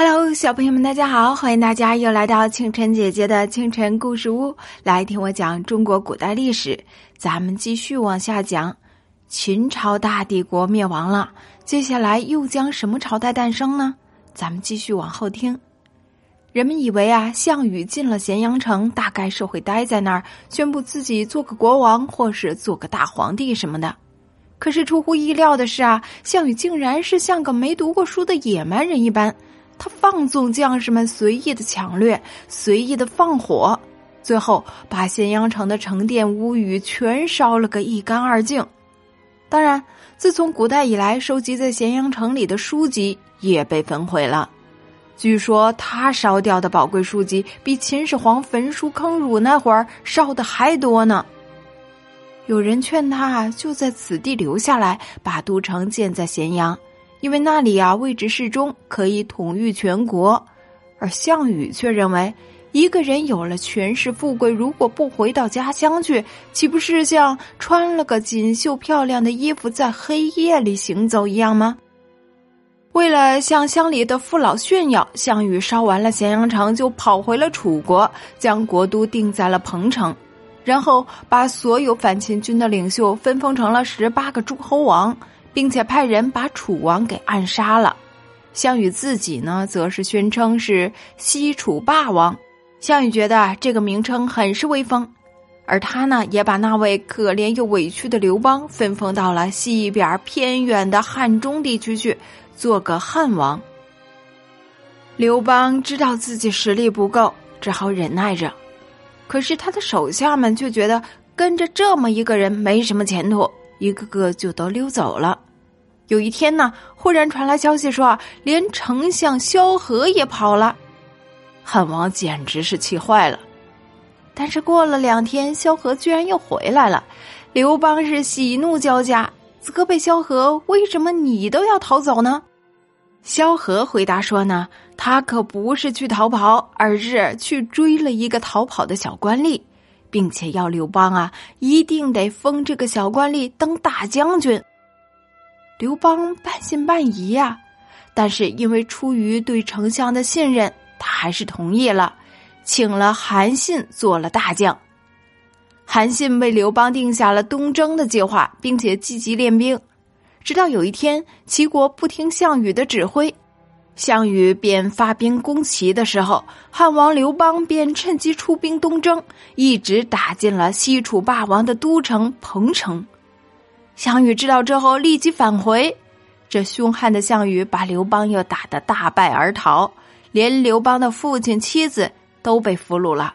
Hello，小朋友们，大家好！欢迎大家又来到清晨姐姐的清晨故事屋，来听我讲中国古代历史。咱们继续往下讲，秦朝大帝国灭亡了，接下来又将什么朝代诞生呢？咱们继续往后听。人们以为啊，项羽进了咸阳城，大概是会待在那儿，宣布自己做个国王，或是做个大皇帝什么的。可是出乎意料的是啊，项羽竟然是像个没读过书的野蛮人一般。他放纵将士们随意的抢掠，随意的放火，最后把咸阳城的城殿屋宇全烧了个一干二净。当然，自从古代以来，收集在咸阳城里的书籍也被焚毁了。据说他烧掉的宝贵书籍，比秦始皇焚书坑儒那会儿烧的还多呢。有人劝他就在此地留下来，把都城建在咸阳。因为那里啊位置适中，可以统御全国，而项羽却认为，一个人有了权势富贵，如果不回到家乡去，岂不是像穿了个锦绣漂亮的衣服在黑夜里行走一样吗？为了向乡里的父老炫耀，项羽烧完了咸阳城，就跑回了楚国，将国都定在了彭城，然后把所有反秦军的领袖分封成了十八个诸侯王。并且派人把楚王给暗杀了，项羽自己呢，则是宣称是西楚霸王。项羽觉得这个名称很是威风，而他呢，也把那位可怜又委屈的刘邦分封到了西边偏远的汉中地区去，做个汉王。刘邦知道自己实力不够，只好忍耐着，可是他的手下们却觉得跟着这么一个人没什么前途，一个个就都溜走了。有一天呢，忽然传来消息说，连丞相萧何也跑了，汉王简直是气坏了。但是过了两天，萧何居然又回来了，刘邦是喜怒交加，责备萧何：“为什么你都要逃走呢？”萧何回答说：“呢，他可不是去逃跑，而是去追了一个逃跑的小官吏，并且要刘邦啊，一定得封这个小官吏当大将军。”刘邦半信半疑呀，但是因为出于对丞相的信任，他还是同意了，请了韩信做了大将。韩信为刘邦定下了东征的计划，并且积极练兵。直到有一天，齐国不听项羽的指挥，项羽便发兵攻齐的时候，汉王刘邦便趁机出兵东征，一直打进了西楚霸王的都城彭城。项羽知道之后，立即返回。这凶悍的项羽把刘邦又打得大败而逃，连刘邦的父亲、妻子都被俘虏了。